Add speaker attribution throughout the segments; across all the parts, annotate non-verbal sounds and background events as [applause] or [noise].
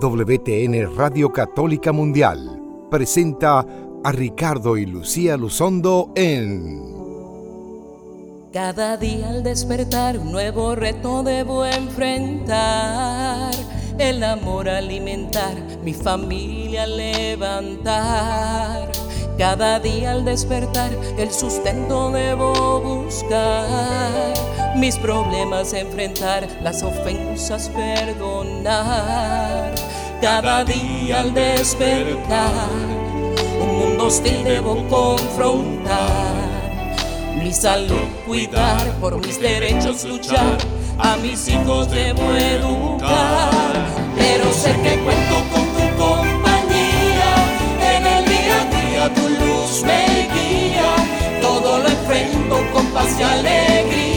Speaker 1: EWTN Radio Católica Mundial presenta a Ricardo y Lucía Luzondo en...
Speaker 2: Cada día al despertar un nuevo reto debo enfrentar. El amor alimentar, mi familia levantar. Cada día al despertar el sustento debo buscar. Mis problemas enfrentar, las ofensas perdonar. Cada día al despertar un mundo hostil debo confrontar. Mi salud cuidar, por mis derechos luchar, a mis hijos debo educar. Pero sé que cuento con tu compañía, en el día a día tu luz me guía, todo lo enfrento con paz y alegría,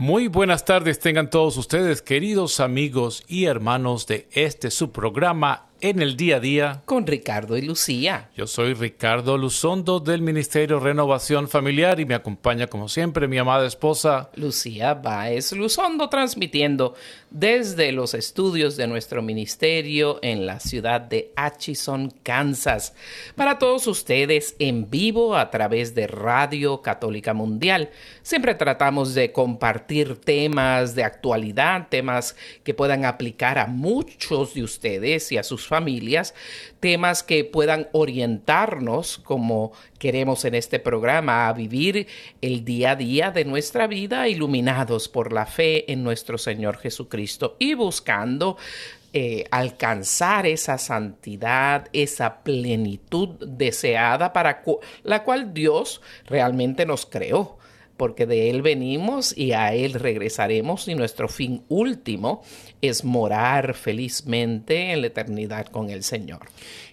Speaker 3: Muy buenas tardes tengan todos ustedes, queridos amigos y hermanos de este su programa en el día a día.
Speaker 2: Con Ricardo y Lucía.
Speaker 3: Yo soy Ricardo Luzondo del Ministerio Renovación Familiar y me acompaña como siempre mi amada esposa
Speaker 2: Lucía Baez Luzondo transmitiendo desde los estudios de nuestro ministerio en la ciudad de Atchison, Kansas. Para todos ustedes en vivo a través de Radio Católica Mundial. Siempre tratamos de compartir temas de actualidad, temas que puedan aplicar a muchos de ustedes y a sus familias, temas que puedan orientarnos, como queremos en este programa, a vivir el día a día de nuestra vida iluminados por la fe en nuestro Señor Jesucristo y buscando eh, alcanzar esa santidad, esa plenitud deseada para la cual Dios realmente nos creó porque de Él venimos y a Él regresaremos y nuestro fin último es morar felizmente en la eternidad con el Señor.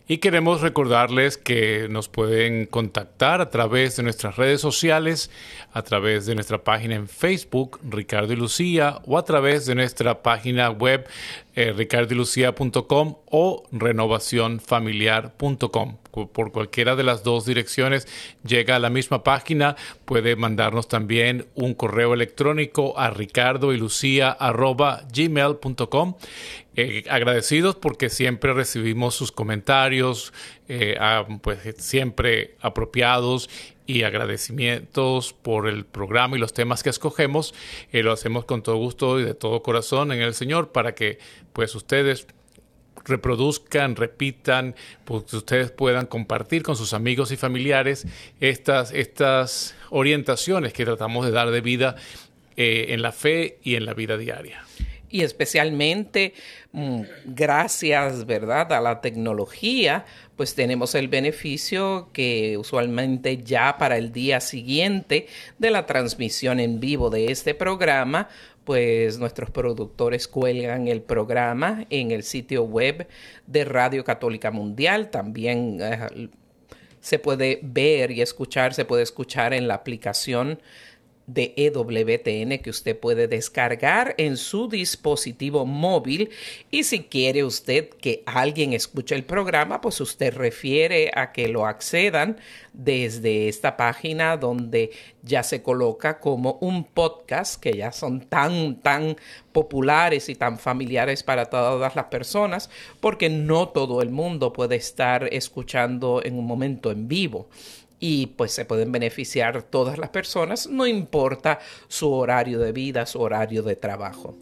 Speaker 3: Y queremos recordarles que nos pueden contactar a través de nuestras redes sociales, a través de nuestra página en Facebook, Ricardo y Lucía, o a través de nuestra página web, eh, o renovacionfamiliar.com. Por cualquiera de las dos direcciones llega a la misma página. Puede mandarnos también un correo electrónico a ricardo y gmail.com eh, agradecidos porque siempre recibimos sus comentarios, eh, pues siempre apropiados y agradecimientos por el programa y los temas que escogemos. Eh, lo hacemos con todo gusto y de todo corazón en el Señor para que pues ustedes reproduzcan, repitan, pues ustedes puedan compartir con sus amigos y familiares estas, estas orientaciones que tratamos de dar de vida en la fe y en la vida diaria
Speaker 2: y especialmente mm, gracias, ¿verdad?, a la tecnología, pues tenemos el beneficio que usualmente ya para el día siguiente de la transmisión en vivo de este programa, pues nuestros productores cuelgan el programa en el sitio web de Radio Católica Mundial, también eh, se puede ver y escuchar, se puede escuchar en la aplicación de EWTN que usted puede descargar en su dispositivo móvil. Y si quiere usted que alguien escuche el programa, pues usted refiere a que lo accedan desde esta página donde ya se coloca como un podcast que ya son tan tan populares y tan familiares para todas las personas porque no todo el mundo puede estar escuchando en un momento en vivo y pues se pueden beneficiar todas las personas, no importa su horario de vida, su horario de trabajo.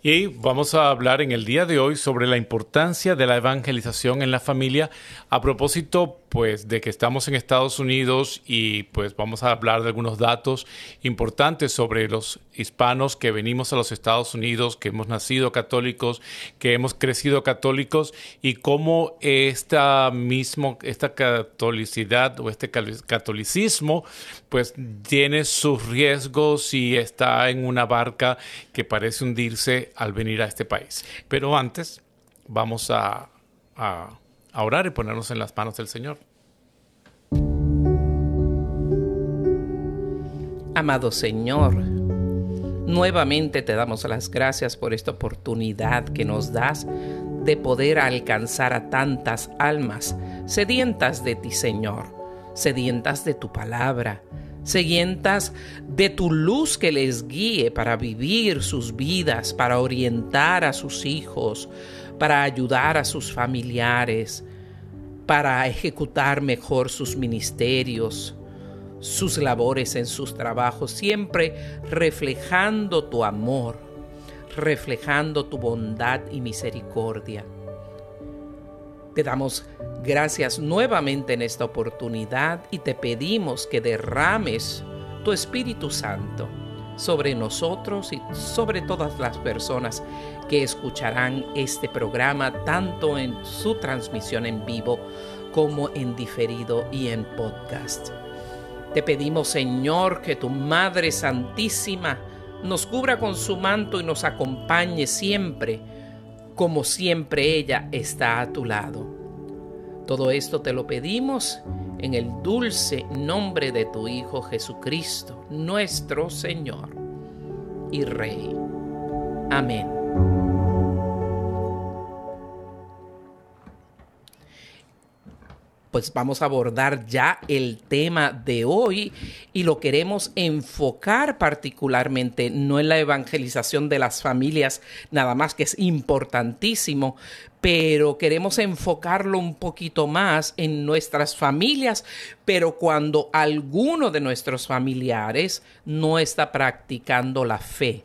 Speaker 3: Y vamos a hablar en el día de hoy sobre la importancia de la evangelización en la familia a propósito pues de que estamos en Estados Unidos y pues vamos a hablar de algunos datos importantes sobre los hispanos que venimos a los Estados Unidos, que hemos nacido católicos, que hemos crecido católicos y cómo esta mismo esta catolicidad o este catolicismo pues tiene sus riesgos y está en una barca que parece hundirse al venir a este país. Pero antes vamos a, a a orar y ponernos en las manos del Señor.
Speaker 2: Amado Señor, nuevamente te damos las gracias por esta oportunidad que nos das de poder alcanzar a tantas almas sedientas de ti, Señor, sedientas de tu palabra, sedientas de tu luz que les guíe para vivir sus vidas, para orientar a sus hijos, para ayudar a sus familiares, para ejecutar mejor sus ministerios, sus labores en sus trabajos, siempre reflejando tu amor, reflejando tu bondad y misericordia. Te damos gracias nuevamente en esta oportunidad y te pedimos que derrames tu Espíritu Santo sobre nosotros y sobre todas las personas que escucharán este programa tanto en su transmisión en vivo como en diferido y en podcast. Te pedimos Señor que tu Madre Santísima nos cubra con su manto y nos acompañe siempre, como siempre ella está a tu lado. Todo esto te lo pedimos en el dulce nombre de tu Hijo Jesucristo, nuestro Señor y Rey. Amén. Pues vamos a abordar ya el tema de hoy y lo queremos enfocar particularmente no en la evangelización de las familias, nada más que es importantísimo, pero queremos enfocarlo un poquito más en nuestras familias, pero cuando alguno de nuestros familiares no está practicando la fe.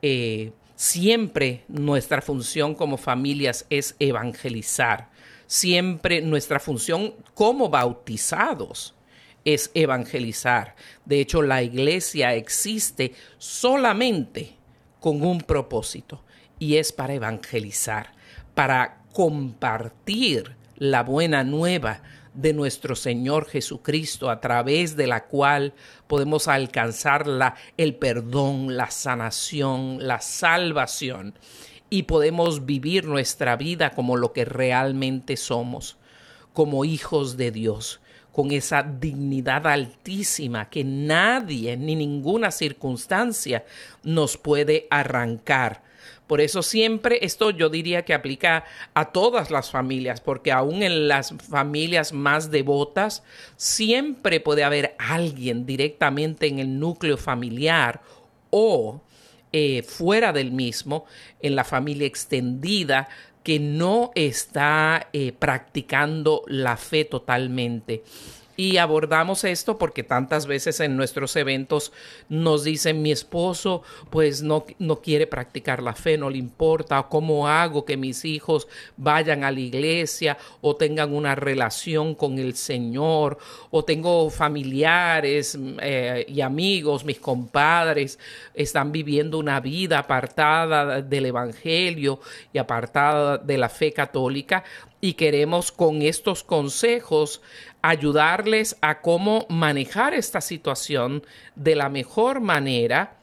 Speaker 2: Eh, siempre nuestra función como familias es evangelizar siempre nuestra función como bautizados es evangelizar. De hecho, la iglesia existe solamente con un propósito y es para evangelizar, para compartir la buena nueva de nuestro Señor Jesucristo, a través de la cual podemos alcanzar la, el perdón, la sanación, la salvación y podemos vivir nuestra vida como lo que realmente somos, como hijos de Dios, con esa dignidad altísima que nadie ni ninguna circunstancia nos puede arrancar. Por eso siempre esto yo diría que aplica a todas las familias, porque aún en las familias más devotas siempre puede haber alguien directamente en el núcleo familiar o eh, fuera del mismo, en la familia extendida, que no está eh, practicando la fe totalmente. Y abordamos esto porque tantas veces en nuestros eventos nos dicen mi esposo pues no, no quiere practicar la fe, no le importa, cómo hago que mis hijos vayan a la iglesia o tengan una relación con el Señor, o tengo familiares eh, y amigos, mis compadres, están viviendo una vida apartada del Evangelio y apartada de la fe católica y queremos con estos consejos ayudarles a cómo manejar esta situación de la mejor manera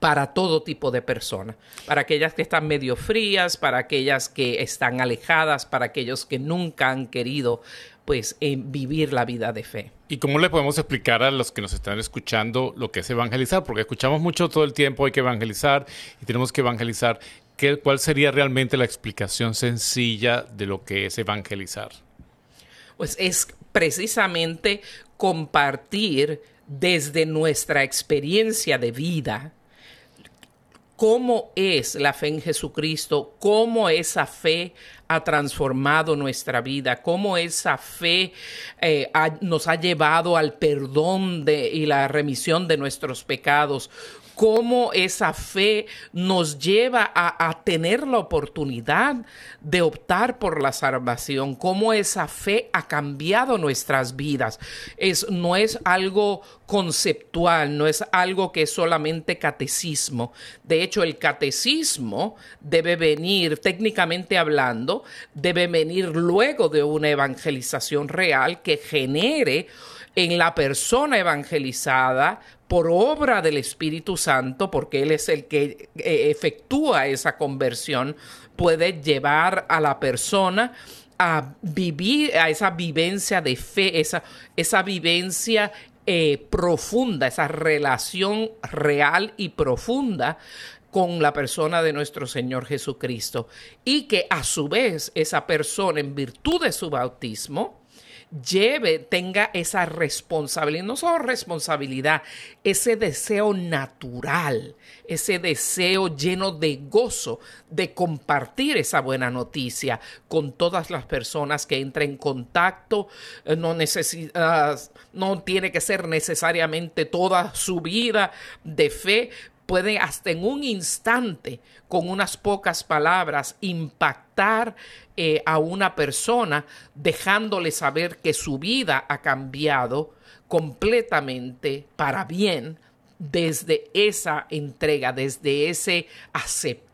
Speaker 2: para todo tipo de personas, para aquellas que están medio frías, para aquellas que están alejadas, para aquellos que nunca han querido pues vivir la vida de fe.
Speaker 3: ¿Y cómo le podemos explicar a los que nos están escuchando lo que es evangelizar? Porque escuchamos mucho todo el tiempo, hay que evangelizar y tenemos que evangelizar. ¿Qué, ¿Cuál sería realmente la explicación sencilla de lo que es evangelizar?
Speaker 2: Pues es precisamente compartir desde nuestra experiencia de vida cómo es la fe en Jesucristo, cómo esa fe ha transformado nuestra vida, cómo esa fe eh, nos ha llevado al perdón de, y la remisión de nuestros pecados, cómo esa fe nos lleva a, tener la oportunidad de optar por la salvación, cómo esa fe ha cambiado nuestras vidas. Es, no es algo conceptual, no es algo que es solamente catecismo. De hecho, el catecismo debe venir, técnicamente hablando, debe venir luego de una evangelización real que genere en la persona evangelizada por obra del Espíritu Santo, porque Él es el que eh, efectúa esa conversión, puede llevar a la persona a vivir, a esa vivencia de fe, esa, esa vivencia eh, profunda, esa relación real y profunda con la persona de nuestro Señor Jesucristo. Y que a su vez esa persona, en virtud de su bautismo, lleve, tenga esa responsabilidad, no solo responsabilidad, ese deseo natural, ese deseo lleno de gozo de compartir esa buena noticia con todas las personas que entren en contacto. Eh, no, necesita, no tiene que ser necesariamente toda su vida de fe, puede hasta en un instante, con unas pocas palabras, impactar eh, a una persona, dejándole saber que su vida ha cambiado completamente para bien desde esa entrega, desde ese aceptar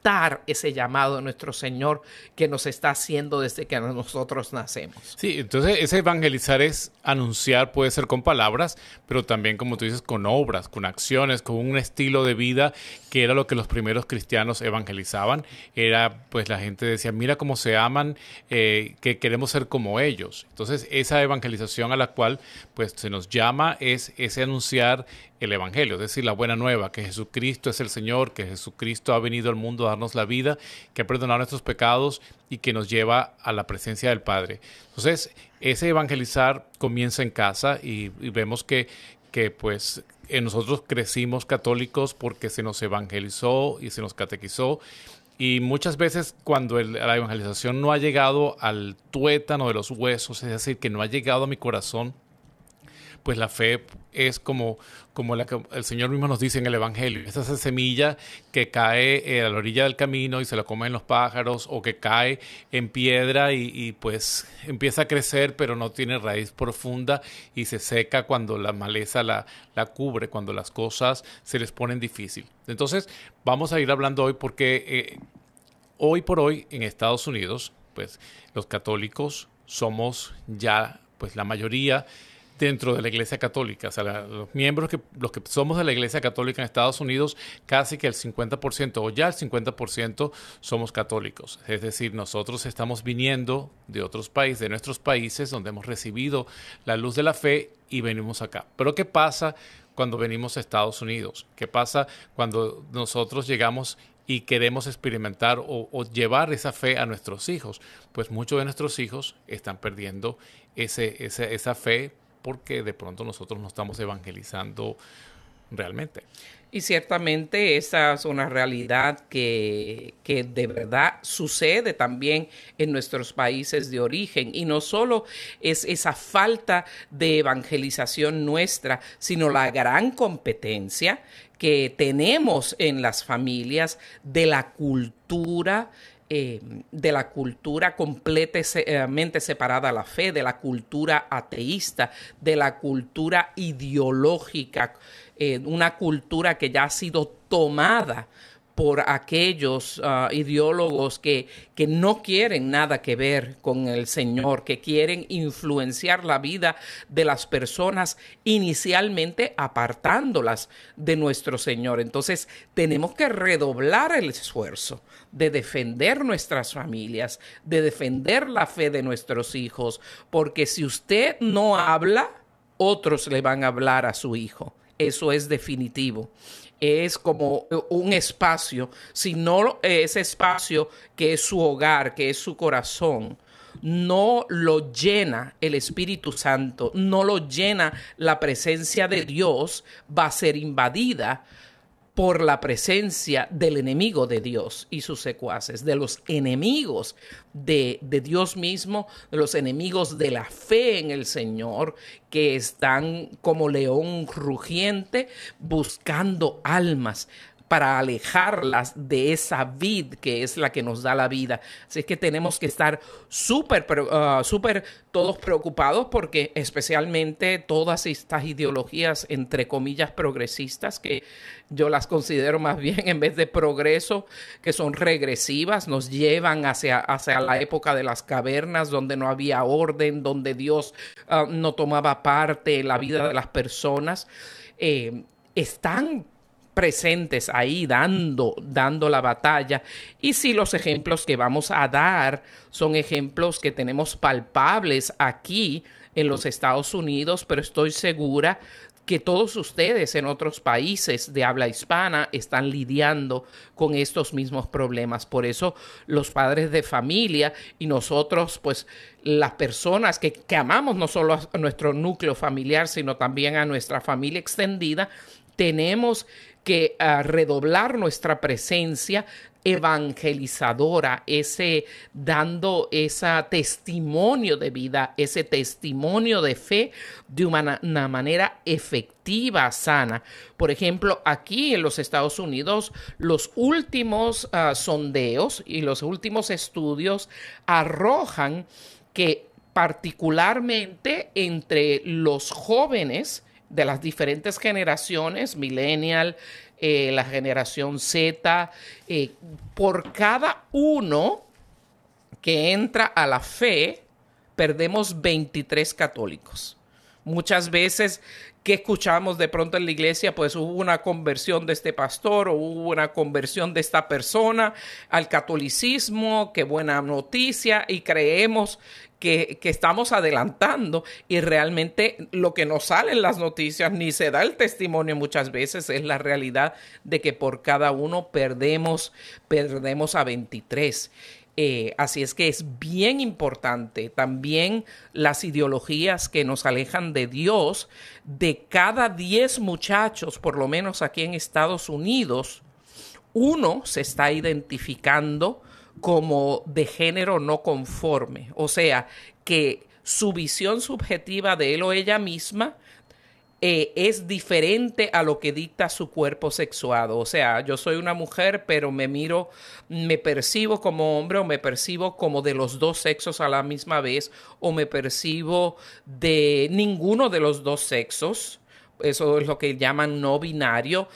Speaker 2: ese llamado de nuestro Señor que nos está haciendo desde que nosotros nacemos.
Speaker 3: Sí, entonces ese evangelizar es anunciar, puede ser con palabras, pero también, como tú dices, con obras, con acciones, con un estilo de vida que era lo que los primeros cristianos evangelizaban. Era, pues la gente decía, mira cómo se aman, eh, que queremos ser como ellos. Entonces esa evangelización a la cual pues se nos llama es ese anunciar el Evangelio, es decir, la buena nueva, que Jesucristo es el Señor, que Jesucristo ha venido al mundo a darnos la vida, que ha perdonado nuestros pecados y que nos lleva a la presencia del Padre. Entonces, ese evangelizar comienza en casa y, vemos que, que pues en nosotros crecimos católicos porque se nos evangelizó y se nos catequizó. Y muchas veces cuando la evangelización no ha llegado al tuétano de los huesos, es decir, que no ha llegado a mi corazón, pues la fe es como, como la que el Señor mismo nos dice en el Evangelio. Es esa semilla que cae eh, a la orilla del camino y se la comen los pájaros o que cae en piedra y, pues empieza a crecer pero no tiene raíz profunda y se seca cuando la maleza la, la cubre, cuando las cosas se les ponen difícil. Entonces vamos a ir hablando hoy porque eh, hoy por hoy en Estados Unidos pues los católicos somos ya pues la mayoría dentro de la Iglesia Católica. O sea, los miembros que los que somos de la Iglesia Católica en Estados Unidos, casi que el 50% o ya el 50% somos católicos. Es decir, nosotros estamos viniendo de otros países, de nuestros países donde hemos recibido la luz de la fe y venimos acá. Pero ¿qué pasa cuando venimos a Estados Unidos? ¿Qué pasa cuando nosotros llegamos y queremos experimentar o, llevar esa fe a nuestros hijos? Pues muchos de nuestros hijos están perdiendo ese, esa fe porque de pronto nosotros no estamos evangelizando realmente.
Speaker 2: Y ciertamente esa es una realidad que, que, de verdad sucede también en nuestros países de origen. Y no solo es esa falta de evangelización nuestra, sino la gran competencia que tenemos en las familias de la cultura eh, de la cultura completamente separada a la fe, de la cultura ateísta, de la cultura ideológica, eh, una cultura que ya ha sido tomada por aquellos ah, ideólogos que, que, no quieren nada que ver con el Señor, que quieren influenciar la vida de las personas inicialmente apartándolas de nuestro Señor. Entonces tenemos que redoblar el esfuerzo de defender nuestras familias, de defender la fe de nuestros hijos, porque si usted no habla, otros le van a hablar a su hijo. Eso es definitivo es como un espacio, sino ese espacio que es su hogar, que es su corazón, no lo llena el Espíritu Santo, no lo llena la presencia de Dios, va a ser invadida por la presencia del enemigo de Dios y sus secuaces, de los enemigos de, de, Dios mismo, de los enemigos de la fe en el Señor, que están como león rugiente buscando almas para alejarlas de esa vid que es la que nos da la vida. Así que tenemos que estar súper, uh, súper todos preocupados porque especialmente todas estas ideologías, entre comillas, progresistas, que yo las considero más bien en vez de progreso, que son regresivas, nos llevan hacia, hacia la época de las cavernas, donde no había orden, donde Dios uh, no tomaba parte en la vida de las personas. Eh, están presentes ahí dando, dando la batalla. Y si los ejemplos que vamos a dar son ejemplos que tenemos palpables aquí en los Estados Unidos, pero estoy segura que todos ustedes en otros países de habla hispana están lidiando con estos mismos problemas. Por eso los padres de familia y nosotros, pues las personas que, amamos no solo a nuestro núcleo familiar, sino también a nuestra familia extendida, tenemos que ah, redoblar nuestra presencia evangelizadora, ese dando ese testimonio de vida, ese testimonio de fe de una, manera efectiva, sana. Por ejemplo, aquí en los Estados Unidos, los últimos ah, sondeos y los últimos estudios arrojan que particularmente entre los jóvenes de las diferentes generaciones, millennial, eh, la generación Z, eh, por cada uno que entra a la fe, perdemos 23 católicos. Muchas veces que escuchamos de pronto en la iglesia, pues hubo una conversión de este pastor o hubo una conversión de esta persona al catolicismo, qué buena noticia, y creemos que, estamos adelantando y realmente lo que nos sale en las noticias ni se da el testimonio muchas veces es la realidad de que por cada uno perdemos, perdemos a 23. Eh, así es que es bien importante también las ideologías que nos alejan de Dios. De cada 10 muchachos, por lo menos aquí en Estados Unidos, uno se está identificando como de género no conforme, o sea, que su visión subjetiva de él o ella misma eh, es diferente a lo que dicta su cuerpo sexuado. O sea, yo soy una mujer, pero me miro, me percibo como hombre o me percibo como de los dos sexos a la misma vez o me percibo de ninguno de los dos sexos. Eso es lo que llaman no binario.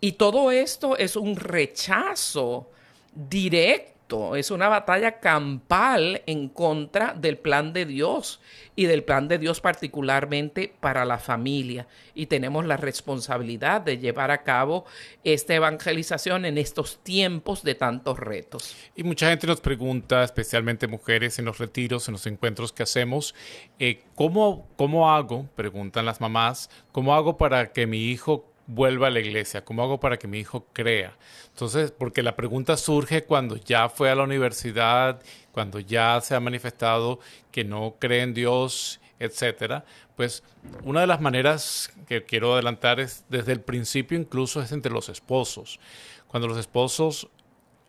Speaker 2: Y todo esto es un rechazo directo es una batalla campal en contra del plan de Dios y del plan de Dios particularmente para la familia. Y tenemos la responsabilidad de llevar a cabo esta evangelización en estos tiempos de tantos retos.
Speaker 3: Y mucha gente nos pregunta, especialmente mujeres en los retiros, en los encuentros que hacemos, eh, ¿cómo, ¿cómo hago? Preguntan las mamás, ¿cómo hago para que mi hijo vuelva a la iglesia? ¿Cómo hago para que mi hijo crea? Entonces, porque la pregunta surge cuando ya fue a la universidad, cuando ya se ha manifestado que no cree en Dios, etcétera. Pues una de las maneras que quiero adelantar es desde el principio incluso es entre los esposos. Cuando los esposos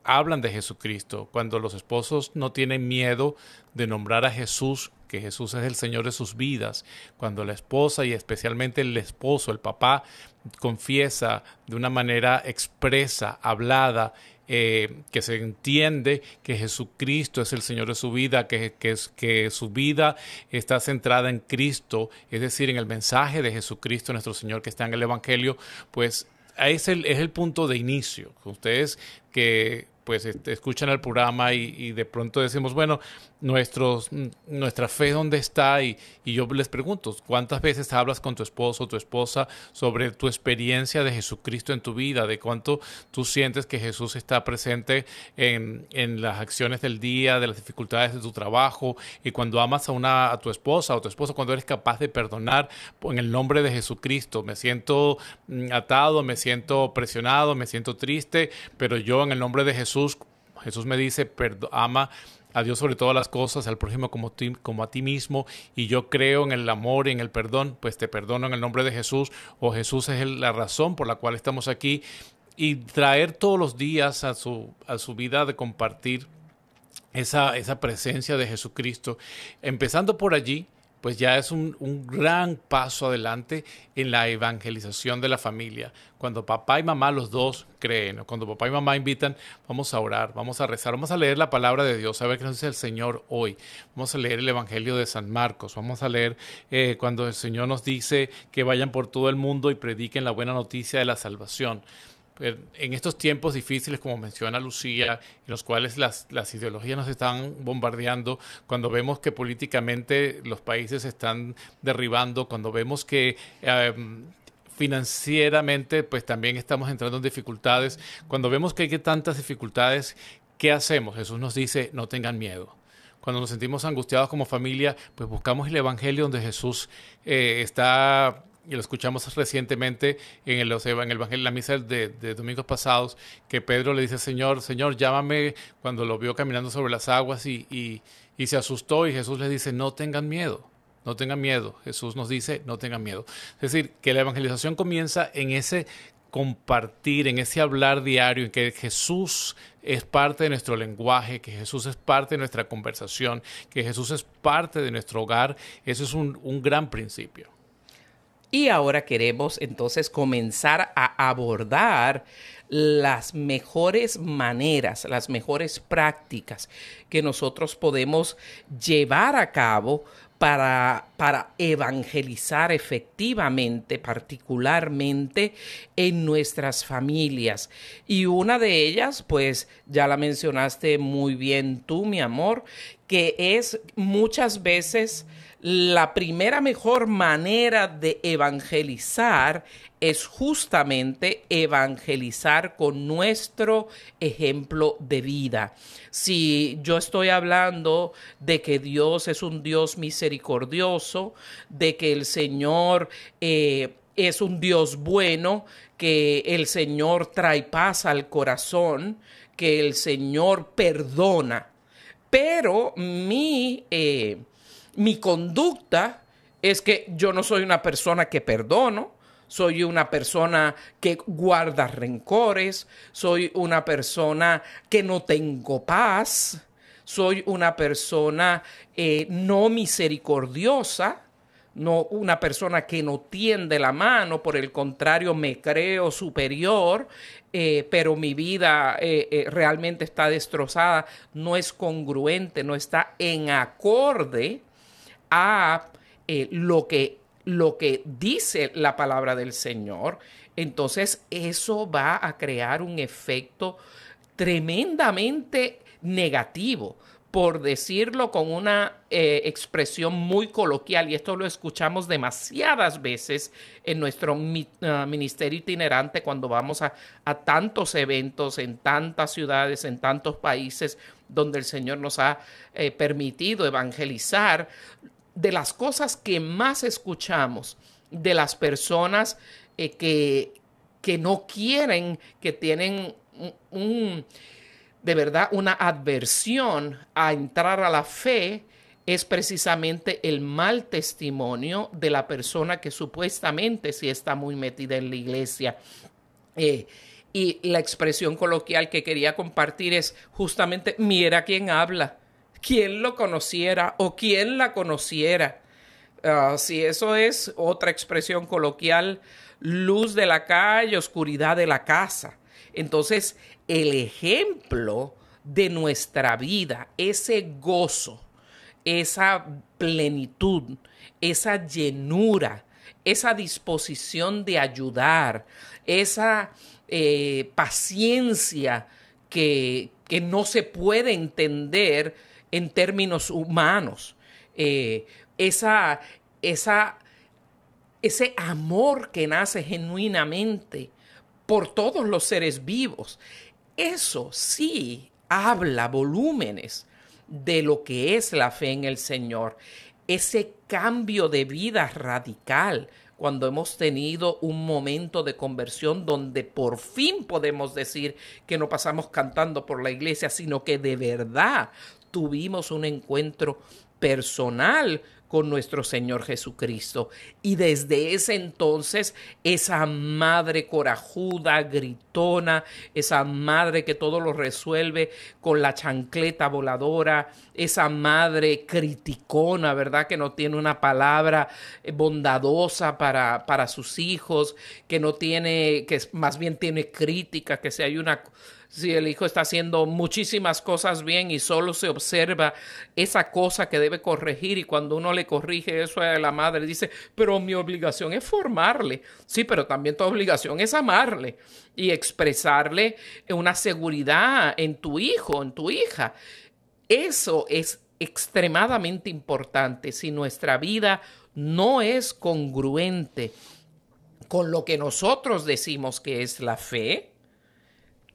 Speaker 3: hablan de Jesucristo, cuando los esposos no tienen miedo de nombrar a Jesús que Jesús es el Señor de sus vidas, cuando la esposa y especialmente el esposo, el papá, confiesa de una manera expresa, hablada, eh, que se entiende que Jesucristo es el Señor de su vida, que, que, que su vida está centrada en Cristo, es decir, en el mensaje de Jesucristo, nuestro Señor, que está en el Evangelio, pues es el, es el punto de inicio. Ustedes que pues escuchan el programa y, de pronto decimos, bueno, nuestros, nuestra fe dónde está y, yo les pregunto, ¿cuántas veces hablas con tu esposo o tu esposa sobre tu experiencia de Jesucristo en tu vida, de cuánto tú sientes que Jesús está presente en, en las acciones del día, de las dificultades de tu trabajo y cuando amas a, una, a tu esposa o tu esposo, cuando eres capaz de perdonar en el nombre de Jesucristo? Me siento mm, atado, me siento presionado, me siento triste, pero yo en el nombre de Jesús Jesús, me dice, ama a Dios sobre todas las cosas, al prójimo como, a ti mismo, y yo creo en el amor y en el perdón, pues te perdono en el nombre de Jesús, o Jesús es la razón por la cual estamos aquí, y traer todos los días a su, a su vida de compartir esa, esa presencia de Jesucristo, empezando por allí, pues ya es un, gran paso adelante en la evangelización de la familia. Cuando papá y mamá los dos creen, cuando papá y mamá invitan, vamos a orar, vamos a rezar, vamos a leer la palabra de Dios, a ver qué nos dice el Señor hoy. Vamos a leer el Evangelio de San Marcos, vamos a leer eh, cuando el Señor nos dice que vayan por todo el mundo y prediquen la buena noticia de la salvación en estos tiempos difíciles, como menciona Lucía, en los cuales las, las, ideologías nos están bombardeando, cuando vemos que políticamente los países se están derribando, cuando vemos que em, financieramente pues también estamos entrando en dificultades, cuando vemos que hay tantas dificultades, ¿qué hacemos? Jesús nos dice, no tengan miedo cuando nos sentimos angustiados como familia, pues buscamos el Evangelio donde Jesús eh, está y lo escuchamos recientemente en el, en el la misa de, domingos pasados, que Pedro le dice, Señor, Señor, llámame cuando lo vio caminando sobre las aguas y, y, y se asustó y Jesús le dice, no tengan miedo. No tengan miedo. Jesús nos dice, no tengan miedo. Es decir, que la evangelización comienza en ese compartir, en ese hablar diario, en que Jesús es parte de nuestro lenguaje, que Jesús es parte de nuestra conversación, que Jesús es parte de nuestro hogar, eso es un, un gran principio.
Speaker 2: Y ahora queremos entonces comenzar a abordar las mejores maneras, las mejores prácticas que nosotros podemos llevar a cabo para, para, evangelizar efectivamente, particularmente en nuestras familias. Y una de ellas, pues ya la mencionaste muy bien tú, mi amor, que es muchas veces la primera mejor manera de evangelizar es justamente evangelizar con nuestro ejemplo de vida. Si yo estoy hablando de que Dios es un Dios misericordioso, de que el Señor eh, es un Dios bueno, que el Señor trae paz al corazón, que el Señor perdona, pero mi... Eh, mi conducta es que yo no soy una persona que perdono, soy una persona que guarda rencores, soy una persona que no tengo paz, soy una persona eh, no misericordiosa, no una persona que no tiende la mano, por el contrario me creo superior, eh, pero mi vida eh, realmente está destrozada, no es congruente, no está en acorde a eh, lo, que, lo que dice la palabra del Señor, entonces eso va a crear un efecto tremendamente negativo por decirlo con una eh, expresión muy coloquial, y esto lo escuchamos demasiadas veces en nuestro ah, ministerio itinerante cuando vamos a, tantos eventos en tantas ciudades, en tantos países donde el Señor nos ha eh, permitido evangelizar, de las cosas que más escuchamos de las personas eh, que, que, no quieren, que tienen un, de verdad una adversión a entrar a la fe, es precisamente el mal testimonio de la persona que supuestamente sí está muy metida en la iglesia. Eh, y la expresión coloquial que quería compartir es justamente, mira quién habla quién lo conociera o quién la conociera. Ah, si eso es otra expresión coloquial, luz de la calle, oscuridad de la casa. Entonces, el ejemplo de nuestra vida, ese gozo, esa plenitud, esa llenura, esa disposición de ayudar, esa eh, paciencia que, que no se puede entender en términos humanos. Eh, esa, esa, ese amor que nace genuinamente por todos los seres vivos, eso sí habla volúmenes de lo que es la fe en el Señor, ese cambio de vida radical cuando hemos tenido un momento de conversión donde por fin podemos decir que no pasamos cantando por la iglesia, sino que de verdad tuvimos un encuentro personal con nuestro Señor Jesucristo. Y desde ese entonces, esa madre corajuda, gritona, esa madre que todo lo resuelve con la chancleta voladora, esa madre criticona, ¿verdad? Que no tiene una palabra bondadosa para, para sus hijos, que no tiene, que más bien tiene crítica, que si hay una si el hijo está haciendo muchísimas cosas bien y solo se observa esa cosa que debe corregir y cuando uno le corrige eso a la madre dice, pero mi obligación es formarle. Sí, pero también tu obligación es amarle y expresarle una seguridad en tu hijo, en tu hija. Eso es extremadamente importante si nuestra vida no es congruente con lo que nosotros decimos que es la fe,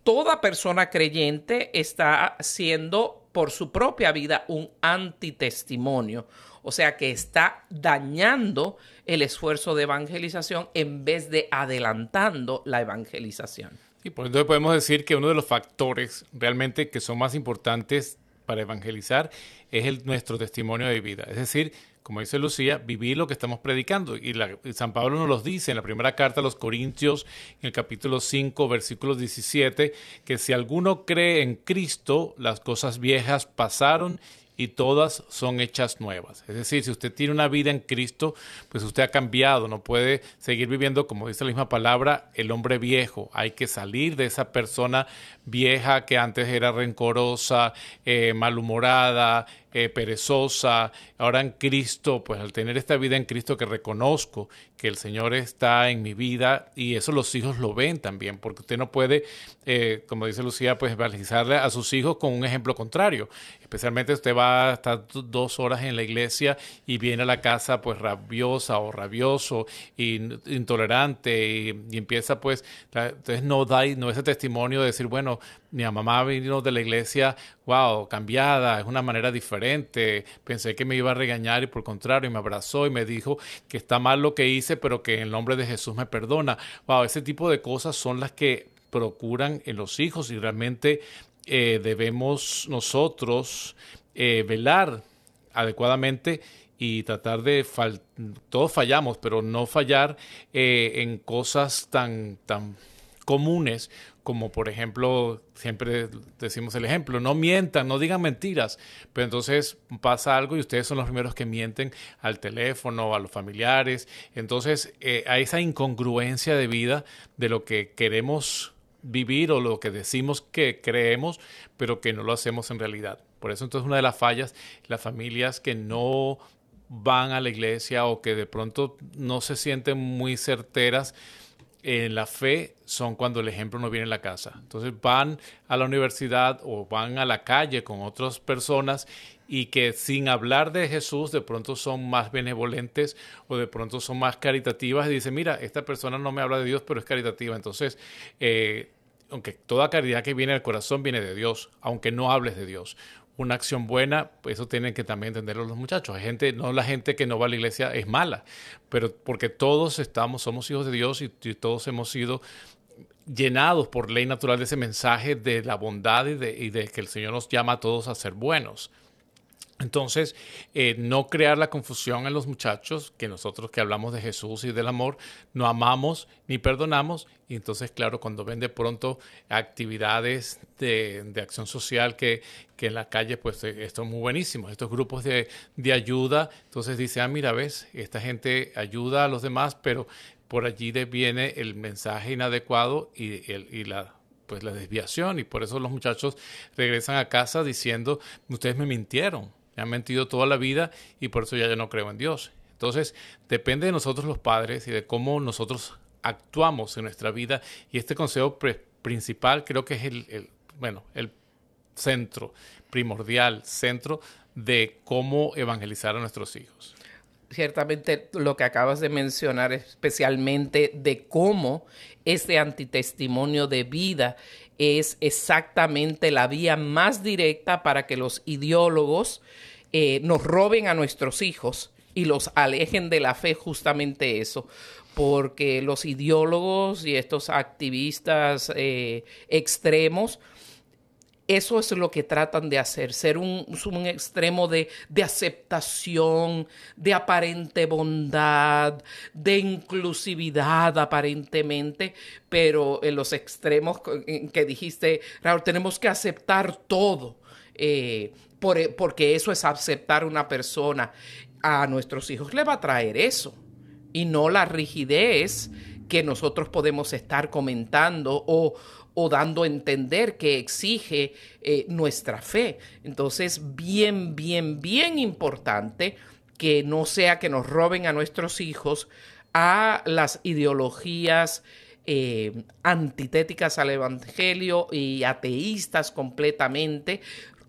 Speaker 2: toda persona creyente está siendo por su propia vida un antitestimonio O sea que está dañando el esfuerzo de evangelización en vez de adelantando la evangelización.
Speaker 3: Y por eso podemos decir que uno de los factores realmente que son más importantes para evangelizar es el, nuestro testimonio de vida. Es decir, como dice Lucía, vivir lo que estamos predicando. Y, San Pablo nos los dice en la primera carta a los Corintios, en el capítulo 5, versículos 17, que si alguno cree en Cristo, las cosas viejas pasaron y todas son hechas nuevas. Es decir, si usted tiene una vida en Cristo, pues usted ha cambiado, no puede seguir viviendo, como dice la misma palabra, el hombre viejo. Hay que salir de esa persona vieja que antes era rencorosa, eh, malhumorada, eh, perezosa. Ahora en Cristo, pues al tener esta vida en Cristo que reconozco que el Señor está en mi vida y eso los hijos lo ven también, porque usted no puede, eh, como dice Lucía, pues evangelizarle a sus hijos con un ejemplo contrario. Especialmente usted va a estar dos horas en la iglesia y viene a la casa pues rabiosa o rabioso y intolerante y, empieza pues, entonces no da no ese testimonio de decir, bueno, mi mamá vino de la iglesia, wow, cambiada, es una manera diferente. Pensé que me iba a regañar y por contrario me abrazó y me dijo que está mal lo que hice, pero que en el nombre de Jesús me perdona. Wow, ese tipo de cosas son las que procuran en los hijos y realmente eh, debemos nosotros eh, velar adecuadamente y tratar de todos fallamos, pero no fallar eh, en cosas tan tan comunes como por ejemplo, siempre decimos el ejemplo, no mientan, no digan mentiras, pero entonces pasa algo y ustedes son los primeros que mienten al teléfono, a los familiares, entonces eh, hay esa incongruencia de vida de lo que queremos vivir o lo que decimos que creemos, pero que no lo hacemos en realidad. Por eso entonces una de las fallas, las familias que no van a la iglesia o que de pronto no se sienten muy certeras en la fe son cuando el ejemplo no viene en la casa. Entonces van a la universidad o van a la calle con otras personas y que sin hablar de Jesús de pronto son más benevolentes o de pronto son más caritativas y dicen, mira, esta persona no me habla de Dios, pero es caritativa. Entonces, eh, aunque toda caridad que viene del corazón viene de Dios, aunque no hables de Dios una acción buena, pues eso tienen que también entenderlo los muchachos. Hay gente, no la gente que no va a la iglesia es mala, pero porque todos estamos, somos hijos de Dios y, todos hemos sido llenados por ley natural de ese mensaje de la bondad y de, y de que el Señor nos llama a todos a ser buenos. Entonces, eh, no crear la confusión en los muchachos, que nosotros que hablamos de Jesús y del amor, no amamos ni perdonamos. Y entonces, claro, cuando ven de pronto actividades de, acción social que, que, en la calle, pues eh, esto es muy buenísimo. Estos grupos de, de ayuda, entonces dice, ah, mira, ves, esta gente ayuda a los demás, pero por allí viene el mensaje inadecuado y, el, y la pues la desviación y por eso los muchachos regresan a casa diciendo ustedes me mintieron me han mentido toda la vida y por eso ya yo no creo en Dios. Entonces, depende de nosotros los padres y de cómo nosotros actuamos en nuestra vida. Y este consejo principal creo que es el, bueno, el centro, primordial, centro de cómo evangelizar a nuestros hijos.
Speaker 2: Ciertamente lo que acabas de mencionar, especialmente de cómo este antitestimonio de vida es exactamente la vía más directa para que los ideólogos eh, nos roben a nuestros hijos y los alejen de la fe, justamente eso. Porque los ideólogos y estos activistas eh, extremos eso es lo que tratan de hacer, ser un, extremo de, aceptación, de aparente bondad, de inclusividad aparentemente, pero en los extremos que dijiste, Raúl, tenemos que aceptar todo, eh, porque eso es aceptar una persona. A nuestros hijos le va a traer eso y no la rigidez que nosotros podemos estar comentando o, o dando a entender que exige eh, nuestra fe. Entonces, bien, bien, bien importante que no sea que nos roben a nuestros hijos a las ideologías eh, antitéticas al Evangelio y ateístas completamente,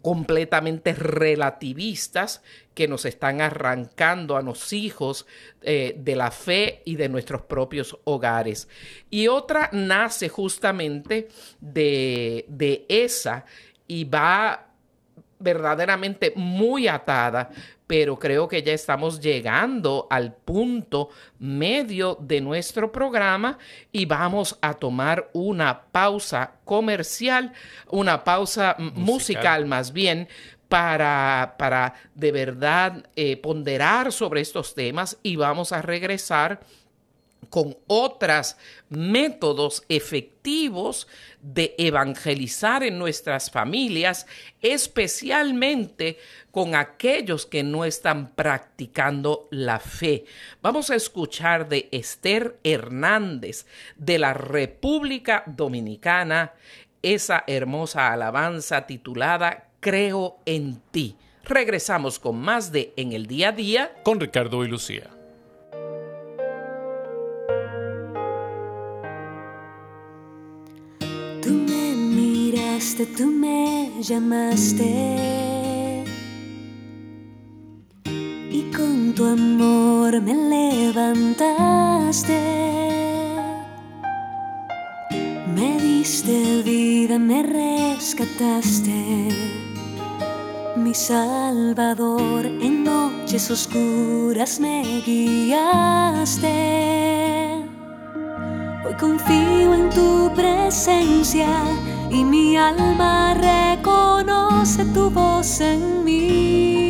Speaker 2: completamente relativistas que nos están arrancando a los hijos eh, de la fe y de nuestros propios hogares. Y otra nace justamente de, de esa y va verdaderamente muy atada, pero creo que ya estamos llegando al punto medio de nuestro programa y vamos a tomar una pausa comercial, una pausa musical, más bien, para, para de verdad eh, ponderar sobre estos temas y vamos a regresar con otros métodos efectivos de evangelizar en nuestras familias, especialmente con aquellos que no están practicando la fe. Vamos a escuchar de Esther Hernández de la República Dominicana esa hermosa alabanza titulada Creo en ti. Regresamos con más de En el día a día
Speaker 3: con Ricardo y Lucía.
Speaker 4: Tú me llamaste y con tu amor me levantaste. Me diste vida, me rescataste, mi Salvador, en noches oscuras me guiaste. Hoy confío en tu presencia y mi alma reconoce tu voz en mí.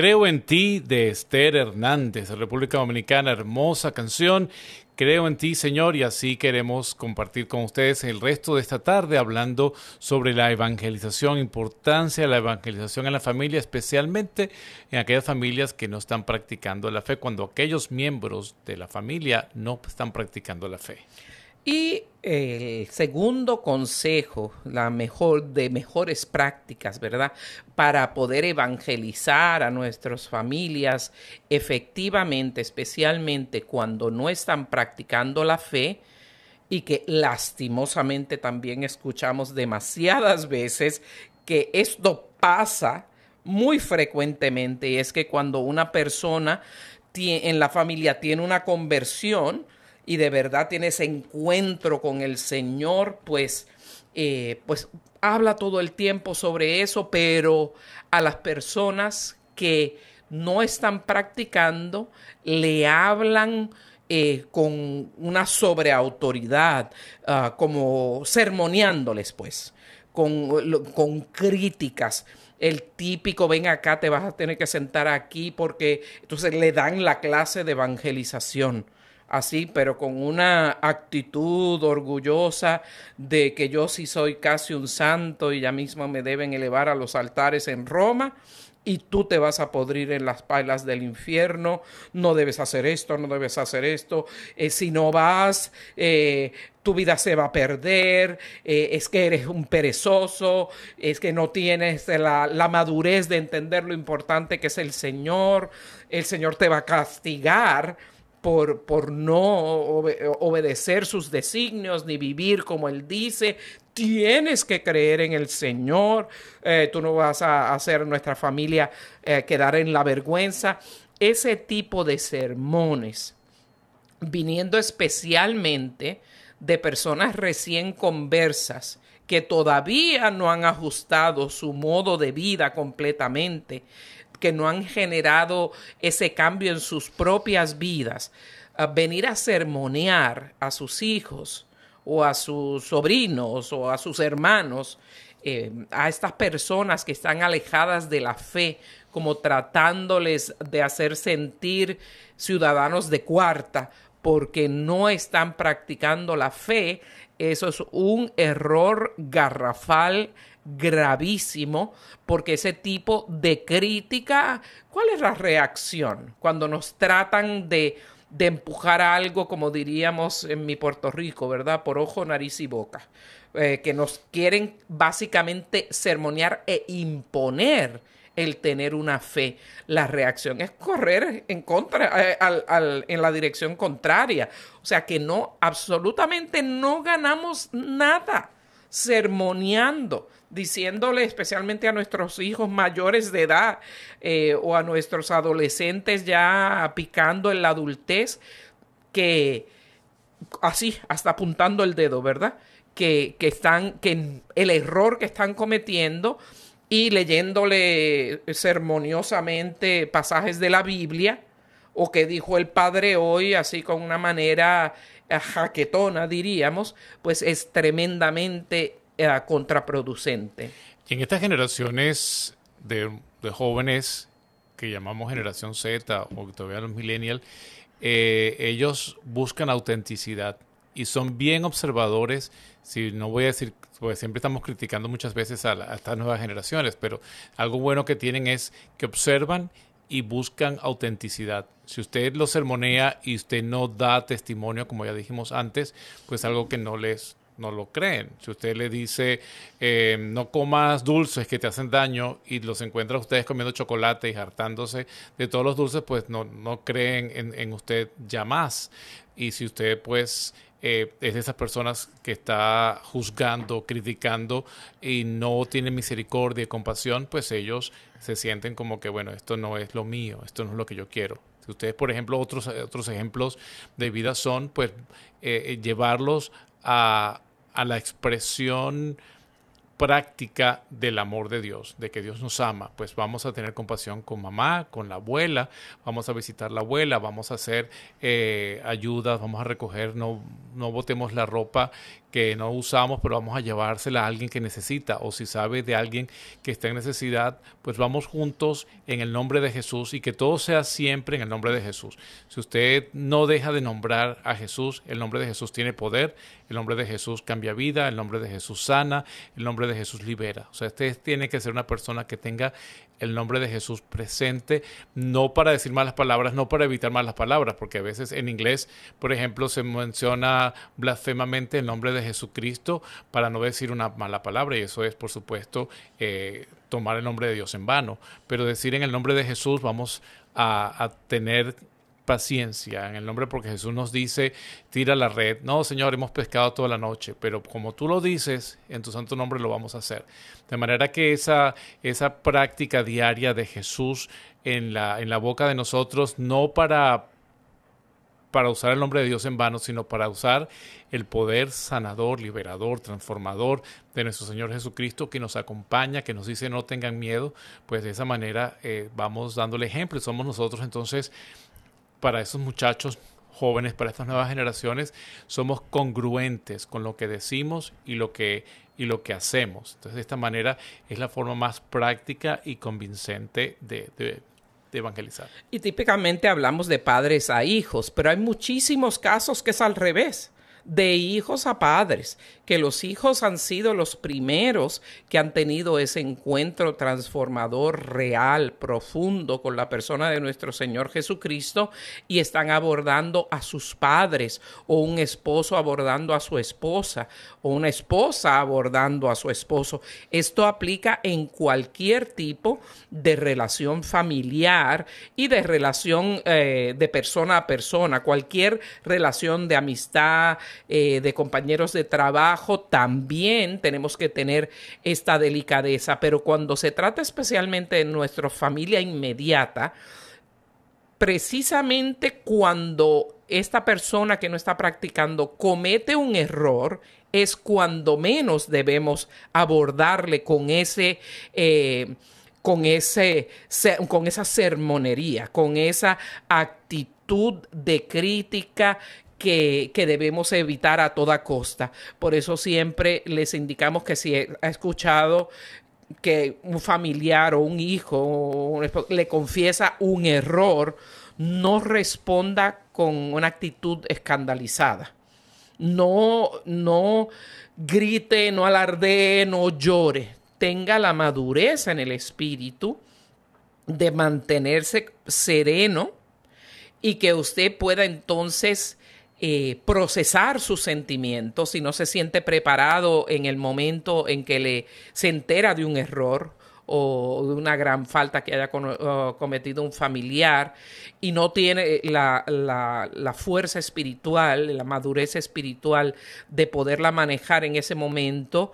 Speaker 4: Creo en ti de
Speaker 3: Esther Hernández, República Dominicana, hermosa canción. Creo en ti, Señor, y así queremos compartir con ustedes el resto de esta tarde hablando sobre la evangelización, importancia de la evangelización en la familia, especialmente en aquellas familias que no están practicando la fe, cuando aquellos miembros de la familia no están practicando la fe.
Speaker 2: Y el segundo consejo, la mejor de mejores prácticas, ¿verdad? Para poder evangelizar a nuestras familias efectivamente, especialmente cuando no están practicando la fe y que lastimosamente también escuchamos demasiadas veces que esto pasa muy frecuentemente y es que cuando una persona en la familia tiene una conversión, y de verdad tiene ese encuentro con el Señor, pues, eh, pues habla todo el tiempo sobre eso, pero a las personas que no están practicando, le hablan eh, con una sobreautoridad, uh, como sermoneándoles, pues, con, con críticas. El típico, ven acá, te vas a tener que sentar aquí, porque entonces le dan la clase de evangelización así, pero con una actitud orgullosa de que yo sí soy casi un santo y ya mismo me deben elevar a los altares en Roma y tú te vas a podrir en las palas del infierno, no debes hacer esto, no debes hacer esto, eh, si no vas, eh, tu vida se va a perder, eh, es que eres un perezoso, es que no tienes la, la madurez de entender lo importante que es el Señor, el Señor te va a castigar por, por no obedecer sus designios ni vivir como Él dice. Tienes que creer en el Señor. Eh, tú no vas a hacer nuestra familia eh, quedar en la vergüenza. Ese tipo de sermones, viniendo especialmente de personas recién conversas, que todavía no han ajustado su modo de vida completamente, que no han generado ese cambio en sus propias vidas, venir a sermonear a sus hijos o a sus sobrinos o a sus hermanos, eh, a estas personas que están alejadas de la fe, como tratándoles de hacer sentir ciudadanos de cuarta porque no están practicando la fe, eso es un error garrafal gravísimo porque ese tipo de crítica, ¿cuál es la reacción cuando nos tratan de, de empujar algo, como diríamos en mi Puerto Rico, ¿verdad? Por ojo, nariz y boca. Eh, que nos quieren básicamente sermonear e imponer el tener una fe. La reacción es correr en contra, eh, en la dirección contraria. O sea que no, absolutamente no ganamos nada sermoneando diciéndole especialmente a nuestros hijos mayores de edad eh, o a nuestros adolescentes ya picando en la adultez, que así, hasta apuntando el dedo, ¿verdad? Que, que están, que el error que están cometiendo y leyéndole ceremoniosamente pasajes de la Biblia, o que dijo el Padre hoy, así con una manera jaquetona, diríamos, pues es tremendamente contraproducente.
Speaker 3: Y en estas generaciones de, jóvenes que llamamos generación Z o todavía los millennials, eh, ellos buscan autenticidad y son bien observadores. Si no voy a decir, pues siempre estamos criticando muchas veces a, a, estas nuevas generaciones, pero algo bueno que tienen es que observan y buscan autenticidad. Si usted lo sermonea y usted no da testimonio, como ya dijimos antes, pues algo que no les no lo creen. Si usted le dice, eh, no comas dulces que te hacen daño y los encuentra ustedes comiendo chocolate y hartándose de todos los dulces, pues no, no creen en, usted ya más. Y si usted pues eh, es de esas personas que está juzgando, criticando y no tiene misericordia y compasión, pues ellos se sienten como que, bueno, esto no es lo mío, esto no es lo que yo quiero. Si ustedes, por ejemplo, otros, otros ejemplos de vida son, pues, eh, llevarlos a, a la expresión práctica del amor de Dios, de que Dios nos ama, pues vamos a tener compasión con mamá, con la abuela, vamos a visitar la abuela, vamos a hacer eh, ayudas, vamos a recoger no, no botemos la ropa que no usamos, pero vamos a llevársela a alguien que necesita, o si sabe de alguien que está en necesidad, pues vamos juntos en el nombre de Jesús y que todo sea siempre en el nombre de Jesús. Si usted no deja de nombrar a Jesús, el nombre de Jesús tiene poder, el nombre de Jesús cambia vida, el nombre de Jesús sana, el nombre de Jesús libera. O sea, usted tiene que ser una persona que tenga el nombre de Jesús presente, no para decir malas palabras, no para evitar malas palabras, porque a veces en inglés, por ejemplo, se menciona blasfemamente el nombre de Jesucristo para no decir una mala palabra, y eso es, por supuesto, eh, tomar el nombre de Dios en vano. Pero decir en el nombre de Jesús vamos a, a tener paciencia en el nombre porque Jesús nos dice, tira la red. No, Señor, hemos pescado toda la noche, pero como tú lo dices, en tu santo nombre lo vamos a hacer. De manera que esa, esa práctica diaria de Jesús en la, en la boca de nosotros, no para para usar el nombre de Dios en vano, sino para usar el poder sanador, liberador, transformador de nuestro Señor Jesucristo que nos acompaña, que nos dice no tengan miedo, pues de esa manera eh, vamos dándole ejemplo. Somos nosotros entonces para esos muchachos jóvenes, para estas nuevas generaciones, somos congruentes con lo que decimos y lo que, y lo que hacemos. Entonces, de esta manera es la forma más práctica y convincente de, de, de evangelizar.
Speaker 2: Y típicamente hablamos de padres a hijos, pero hay muchísimos casos que es al revés de hijos a padres, que los hijos han sido los primeros que han tenido ese encuentro transformador, real, profundo con la persona de nuestro Señor Jesucristo y están abordando a sus padres o un esposo abordando a su esposa o una esposa abordando a su esposo. Esto aplica en cualquier tipo de relación familiar y de relación eh, de persona a persona, cualquier relación de amistad, eh, de compañeros de trabajo, también tenemos que tener esta delicadeza, pero cuando se trata especialmente de nuestra familia inmediata, precisamente cuando esta persona que no está practicando comete un error, es cuando menos debemos abordarle con ese... Eh, con, ese, con esa sermonería, con esa actitud de crítica que, debemos evitar a toda costa. Por eso siempre les indicamos que si ha escuchado que un familiar o un hijo le confiesa un error, no responda con una actitud escandalizada. No, no grite, no alardee, no llore. Tenga la madurez en el espíritu de mantenerse sereno y que usted pueda entonces eh, procesar sus sentimientos, si no se siente preparado en el momento en que le se entera de un error o de una gran falta que haya cometido un familiar y no tiene la, la, fuerza espiritual, la madurez espiritual de poderla manejar en ese momento,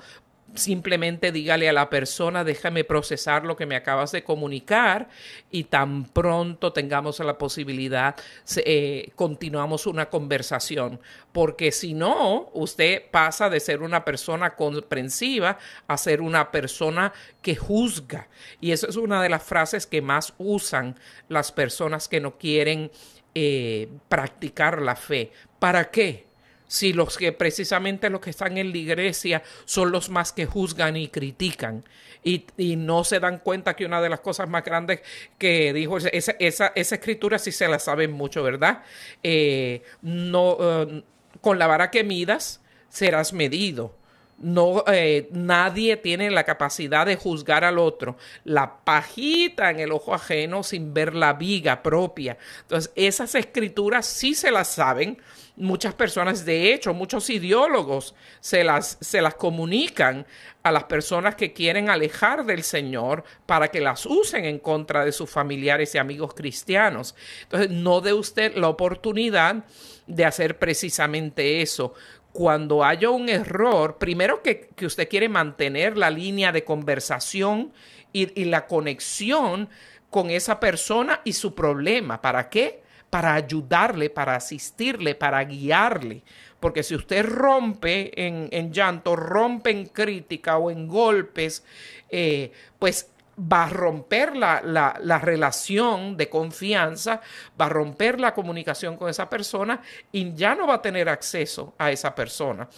Speaker 2: simplemente dígale a la persona, déjame procesar lo que me acabas de comunicar y tan pronto tengamos la posibilidad, eh, continuamos una conversación, porque si no, usted pasa de ser una persona comprensiva a ser una persona que juzga. Y eso es una de las frases que más usan las personas que no quieren eh, practicar la fe. ¿Para qué? Si los que precisamente los que están en la iglesia son los más que juzgan y critican y, no se dan cuenta que una de las cosas más grandes que dijo esa, esa, esa escritura sí se la saben mucho, ¿verdad? Eh, no, eh, con la vara que midas serás medido. No, eh, nadie tiene la capacidad de juzgar al otro. La pajita en el ojo ajeno sin ver la viga propia. Entonces, esas escrituras sí se las saben muchas personas, de hecho, muchos ideólogos se las, se las comunican a las personas que quieren alejar del Señor para que las usen en contra de sus familiares y amigos cristianos. Entonces, no dé usted la oportunidad de hacer precisamente eso. Cuando haya un error, primero que, usted quiere mantener la línea de conversación y, y la conexión con esa persona y su problema. ¿Para qué? Para ayudarle, para asistirle, para guiarle. Porque si usted rompe en, llanto, rompe en crítica o en golpes, eh, pues va a romper la, la, relación de confianza, va a romper la comunicación con esa persona y ya no va a tener acceso a esa persona.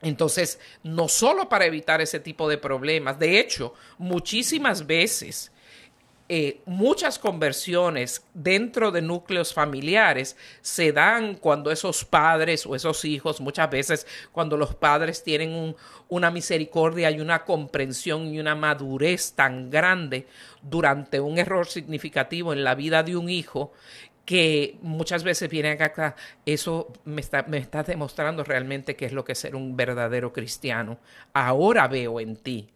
Speaker 2: Entonces, no solo para evitar ese tipo de problemas, de hecho, muchísimas veces eh, muchas conversiones dentro de núcleos familiares se dan cuando esos padres o esos hijos, muchas veces cuando los padres tienen una misericordia y una comprensión y una madurez tan grande durante un error significativo en la vida de un hijo que muchas veces vienen acá, eso me está, me está demostrando realmente qué es lo que es ser un verdadero cristiano. Ahora veo en ti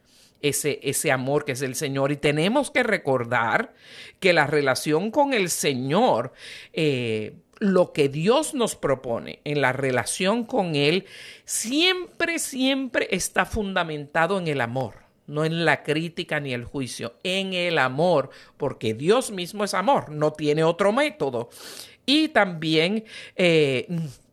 Speaker 2: ese, ese amor que es el Señor. Y tenemos que recordar que la relación con el Señor, eh, lo que Dios nos propone en la relación con Él, siempre, siempre está fundamentado en el amor no en la crítica ni el juicio, en el amor, porque Dios mismo es amor, no tiene otro método. Y también eh,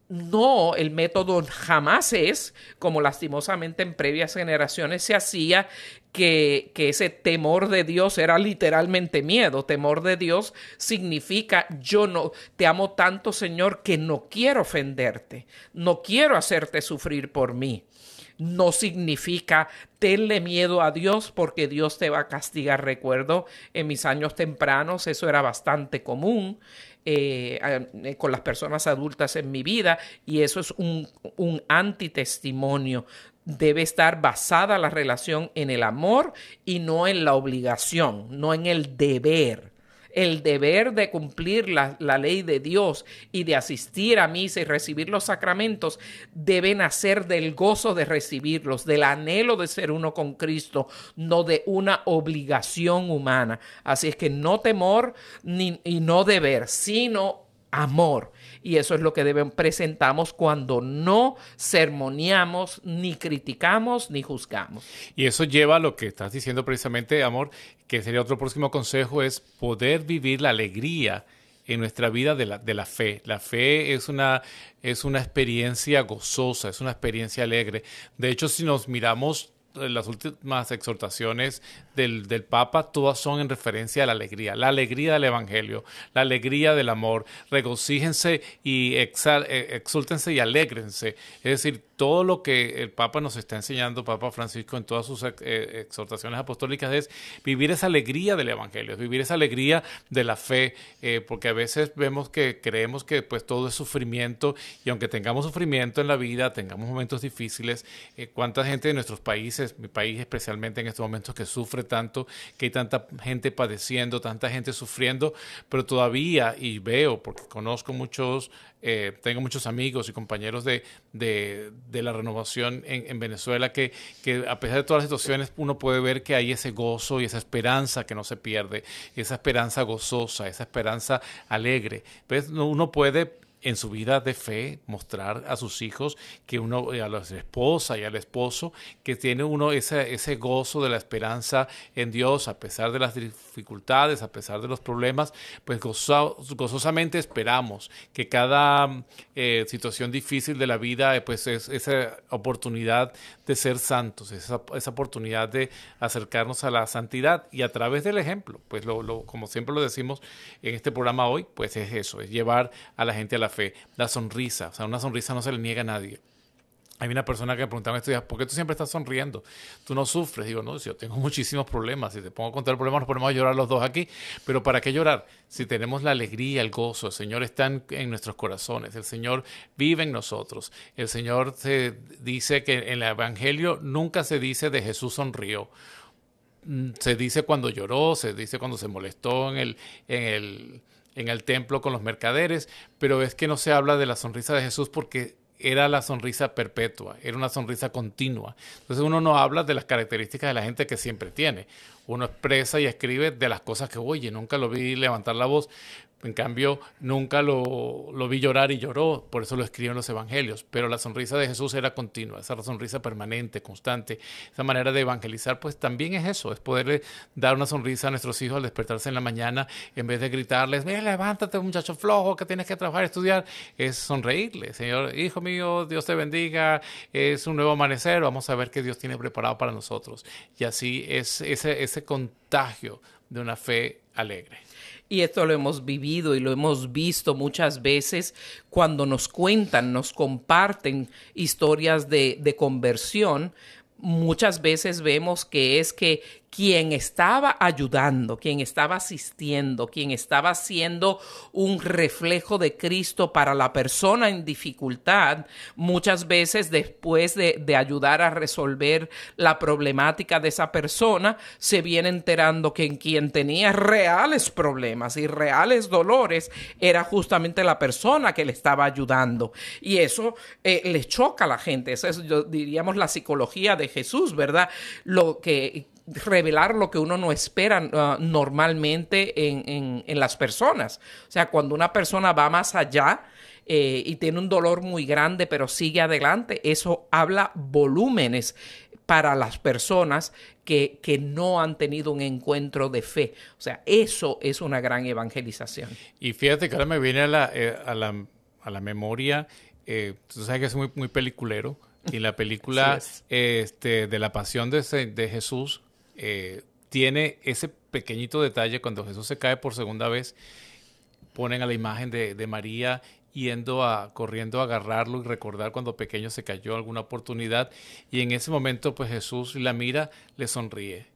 Speaker 2: no, el método jamás es, como lastimosamente en previas generaciones se hacía, que, ese temor de Dios era literalmente miedo. Temor de Dios significa yo no te amo tanto, Señor, que no quiero ofenderte, no quiero hacerte sufrir por mí. No significa tenle miedo a Dios porque Dios te va a castigar. Recuerdo en mis años tempranos eso era bastante común. Eh, eh, con las personas adultas en mi vida y eso es un, un antitestimonio. Debe estar basada la relación en el amor y no en la obligación, no en el deber el deber de cumplir la, ley de Dios y de asistir a misa y recibir los sacramentos debe nacer del gozo de recibirlos, del anhelo de ser uno con Cristo, no de una obligación humana. Así es que no temor ni, y no deber, sino amor. Y eso es lo que deben presentamos cuando no sermoneamos, ni criticamos, ni juzgamos.
Speaker 3: Y eso lleva a lo que estás diciendo precisamente, amor, que sería otro próximo consejo, es poder vivir la alegría en nuestra vida de la, de la fe. La fe es una, es una experiencia gozosa, es una experiencia alegre. De hecho, si nos miramos las últimas exhortaciones del, del, Papa, todas son en referencia a la alegría, la alegría del Evangelio, la alegría del amor. Regocíjense y exal, eh, exúltense y alégrense. Es decir, todo lo que el Papa nos está enseñando, Papa Francisco, en todas sus eh, exhortaciones apostólicas, es vivir esa alegría del Evangelio, vivir esa alegría de la fe, eh, porque a veces vemos que creemos que pues todo es sufrimiento y aunque tengamos sufrimiento en la vida, tengamos momentos difíciles, eh, cuánta gente de nuestros países, mi país especialmente en estos momentos que sufre tanto, que hay tanta gente padeciendo, tanta gente sufriendo, pero todavía, y veo, porque conozco muchos eh, tengo muchos amigos y compañeros de, de, la renovación en, en Venezuela que, que, a pesar de todas las situaciones uno puede ver que hay ese gozo y esa esperanza que no se pierde, esa esperanza gozosa, esa esperanza alegre. Uno puede en su vida de fe mostrar a sus hijos que uno, a la esposa y al esposo, que tiene uno ese, ese gozo de la esperanza en Dios a pesar de las dificultades, a pesar de los problemas, pues gozosamente esperamos que cada eh, situación difícil de la vida, eh, pues es esa oportunidad de ser santos, esa, esa, oportunidad de acercarnos a la santidad. Y a través del ejemplo, pues lo, lo, como siempre lo decimos en este programa hoy, pues es eso, es llevar a la gente a la fe, la sonrisa, o sea, una sonrisa no se le niega a nadie. Hay una persona que me preguntaba estos días, ¿por qué tú siempre estás sonriendo? Tú no sufres. Digo, no, yo tengo [laughs] muchísimos problemas. Si te pongo a contar problemas, nos ponemos a llorar los dos aquí. Pero ¿para qué llorar? Si tenemos la alegría, el gozo, el Señor está en, nuestros corazones, el Señor vive en nosotros. El Señor se dice que en el Evangelio nunca se dice de Jesús sonrió. Mm, se dice cuando lloró, se dice cuando se molestó en el, en el en el templo con los mercaderes, pero es que no se habla de la sonrisa de Jesús porque era la sonrisa perpetua, era una sonrisa continua. Entonces uno no habla de las características de la gente que siempre tiene. Uno expresa y escribe de las cosas que, oye, nunca lo vi levantar la voz, en cambio, nunca lo, vi llorar y lloró, por eso lo escribió en los evangelios. Pero la sonrisa de Jesús era continua, esa sonrisa permanente, constante. Esa manera de evangelizar, pues también es eso, es poderle dar una sonrisa a nuestros hijos al despertarse en la mañana, en vez de gritarles, mira, levántate, muchacho flojo, que tienes que trabajar, estudiar, es sonreírle. Señor, hijo mío, Dios te bendiga, es un nuevo amanecer, vamos a ver qué Dios tiene preparado para nosotros. Y así es ese ese contagio de una fe alegre.
Speaker 2: Y esto lo hemos vivido y lo hemos visto muchas veces cuando nos cuentan, nos comparten historias de, de conversión. Muchas veces vemos que es que quien estaba ayudando, quien estaba asistiendo, quien estaba siendo un reflejo de Cristo para la persona en dificultad, muchas veces después de, ayudar a resolver la problemática de esa persona, se viene enterando que en quien tenía reales problemas y reales dolores era justamente la persona que le estaba ayudando. Y eso eh, le choca a la gente. Esa es, diríamos, la psicología de Jesús, ¿verdad? Lo que revelar lo que uno no espera uh, normalmente en, las personas. O sea, cuando una persona va más allá eh, y tiene un dolor muy grande, pero sigue adelante, eso habla volúmenes para las personas que, no han tenido un encuentro de fe. O sea, eso es una gran evangelización.
Speaker 3: Y fíjate que ahora me viene a la, eh, a la, memoria, eh, tú sabes que es muy, muy peliculero, y la película este, de la pasión de, de Jesús, eh, tiene ese pequeñito detalle cuando Jesús se cae por segunda vez, ponen a la imagen de, de María yendo a corriendo a agarrarlo y recordar cuando pequeño se cayó alguna oportunidad y en ese momento pues Jesús la mira, le sonríe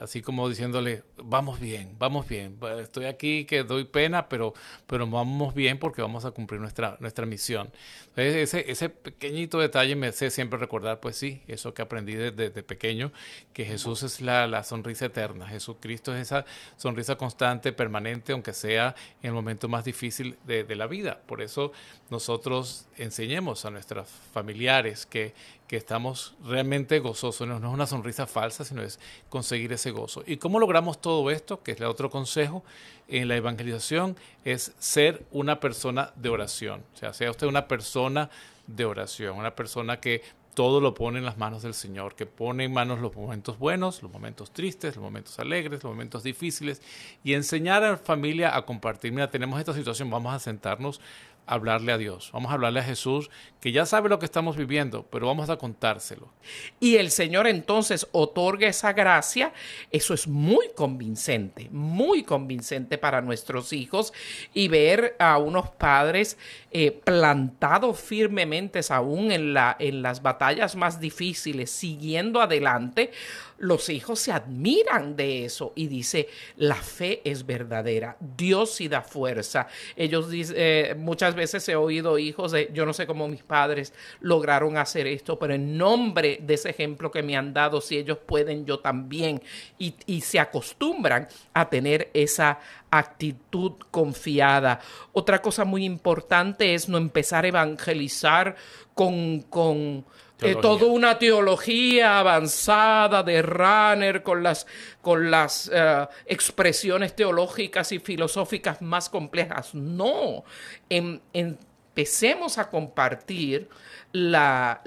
Speaker 3: así como diciéndole, vamos bien, vamos bien, estoy aquí que doy pena, pero, pero vamos bien porque vamos a cumplir nuestra, nuestra misión. Ese, ese pequeñito detalle me hace siempre recordar, pues sí, eso que aprendí desde, pequeño, que Jesús es la, la, sonrisa eterna, Jesucristo es esa sonrisa constante, permanente, aunque sea en el momento más difícil de, de la vida. Por eso nosotros enseñemos a nuestros familiares que que estamos realmente gozosos. No, es una sonrisa falsa, sino es conseguir ese gozo. ¿Y cómo logramos todo esto? Que es el otro consejo en la evangelización, es ser una persona de oración. O sea, sea usted una persona de oración, una persona que todo lo pone en las manos del Señor, que pone en manos los momentos buenos, los momentos tristes, los momentos alegres, los momentos difíciles, y enseñar a la familia a compartir. Mira, tenemos esta situación, vamos a sentarnos hablarle a Dios, vamos a hablarle a Jesús, que ya sabe lo que estamos viviendo, pero vamos a contárselo.
Speaker 2: Y el Señor entonces otorga esa gracia, eso es muy convincente, muy convincente para nuestros hijos y ver a unos padres eh, plantados firmemente aún en, la, en las batallas más difíciles, siguiendo adelante, los hijos se admiran de eso y dice, la fe es verdadera, Dios sí da fuerza. Ellos dicen, eh, muchas veces he oído hijos de, yo no sé cómo mis padres lograron hacer esto, pero en nombre de ese ejemplo que me han dado, si ellos pueden, yo también. Y, y se acostumbran a tener esa actitud confiada. Otra cosa muy importante es no empezar a evangelizar con, con eh, toda una teología avanzada de Runner con las, con las eh, expresiones teológicas y filosóficas más complejas. No, em, empecemos a compartir la,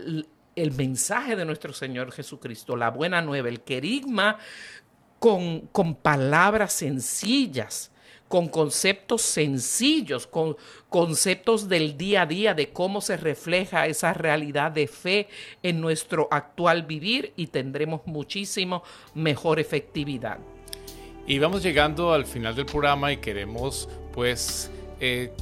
Speaker 2: el mensaje de nuestro Señor Jesucristo, la buena nueva, el querigma con, con palabras sencillas con conceptos sencillos, con conceptos del día a día de cómo se refleja esa realidad de fe en nuestro actual vivir y tendremos muchísimo mejor efectividad.
Speaker 3: Y vamos llegando al final del programa y queremos pues eh,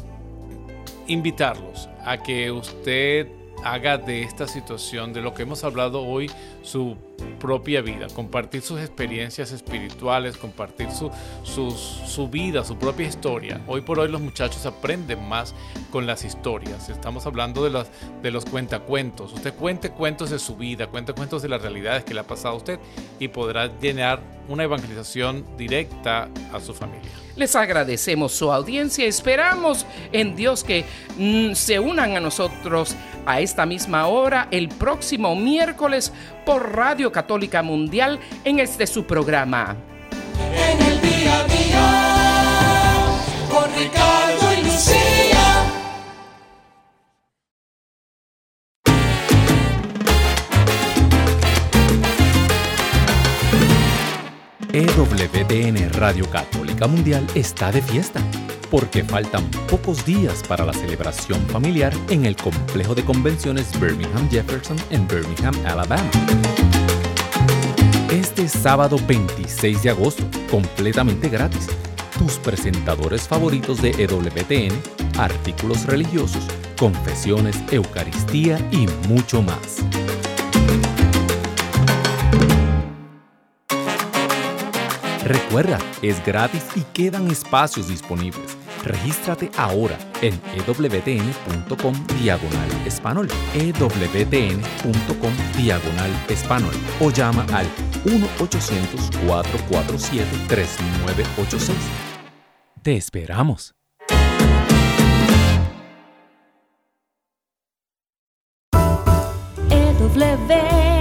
Speaker 3: invitarlos a que usted haga de esta situación, de lo que hemos hablado hoy, su propia vida, compartir sus experiencias espirituales, compartir su, su, vida, su propia historia. Hoy por hoy los muchachos aprenden más con las historias. Estamos hablando de los, de los cuentacuentos. Usted cuente cuentos de su vida, cuente cuentos de las realidades que le ha pasado a usted y podrá llenar una evangelización directa a su familia.
Speaker 2: Les agradecemos su audiencia. Esperamos en Dios que mm, se unan a nosotros a esta misma hora el próximo miércoles por Radio Católica Mundial en este su programa.
Speaker 5: EWTN Radio Católica Mundial está de fiesta porque faltan pocos días para la celebración familiar en el complejo de convenciones Birmingham Jefferson en Birmingham, Alabama. Este sábado 26 de agosto, completamente gratis. Tus presentadores favoritos de EWTN, artículos religiosos, confesiones, Eucaristía y mucho más. Recuerda, es gratis y quedan espacios disponibles. Regístrate ahora en ewtn.com diagonal español, ewtn.com diagonal español o llama al 1-800-447-3986. Te esperamos.
Speaker 4: EWTN